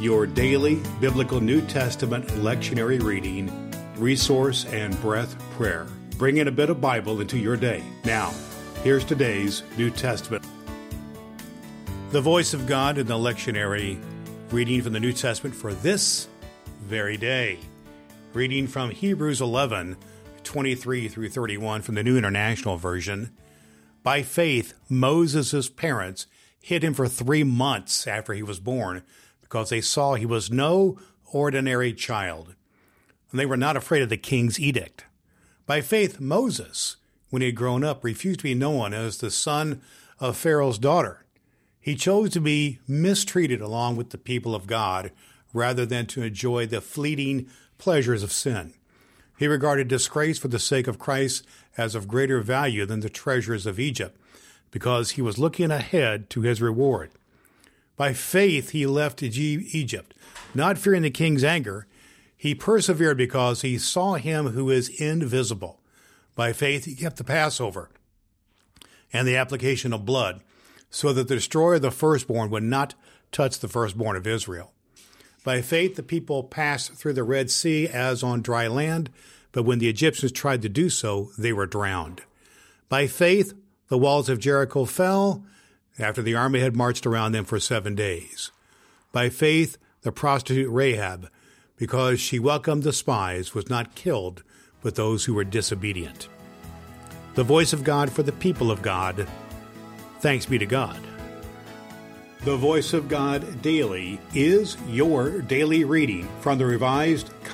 your daily biblical New Testament lectionary reading, resource, and breath prayer. Bring in a bit of Bible into your day. Now, here's today's New Testament. The voice of God in the lectionary reading from the New Testament for this very day. Reading from Hebrews 11, 23 through 31 from the New International Version. By faith, Moses' parents hid him for three months after he was born because they saw he was no ordinary child. And they were not afraid of the king's edict. By faith, Moses, when he had grown up, refused to be known as the son of Pharaoh's daughter. He chose to be mistreated along with the people of God rather than to enjoy the fleeting pleasures of sin. He regarded disgrace for the sake of Christ as of greater value than the treasures of Egypt, because he was looking ahead to his reward. By faith he left Egypt, not fearing the king's anger. He persevered because he saw him who is invisible. By faith he kept the Passover and the application of blood so that the destroyer of the firstborn would not touch the firstborn of Israel. By faith, the people passed through the Red Sea as on dry land, but when the Egyptians tried to do so, they were drowned. By faith, the walls of Jericho fell after the army had marched around them for seven days. By faith, the prostitute Rahab, because she welcomed the spies, was not killed with those who were disobedient. The voice of God for the people of God. Thanks be to God. The Voice of God Daily is your daily reading from the Revised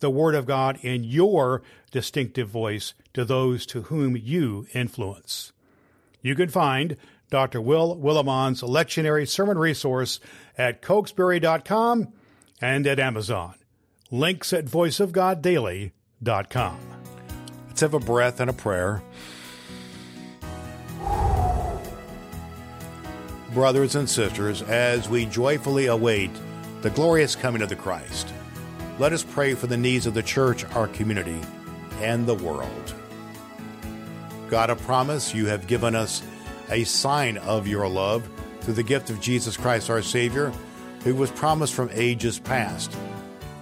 the Word of God in your distinctive voice to those to whom you influence. You can find Dr. Will Willimon's lectionary sermon resource at cokesbury.com and at Amazon. Links at voiceofgoddaily.com. Let's have a breath and a prayer. Brothers and sisters, as we joyfully await the glorious coming of the Christ, let us pray for the needs of the church, our community, and the world. God of promise, you have given us a sign of your love through the gift of Jesus Christ our Savior, who was promised from ages past.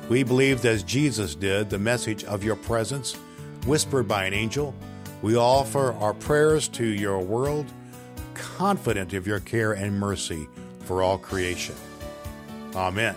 We believed, as Jesus did, the message of your presence, whispered by an angel. We offer our prayers to your world, confident of your care and mercy for all creation. Amen.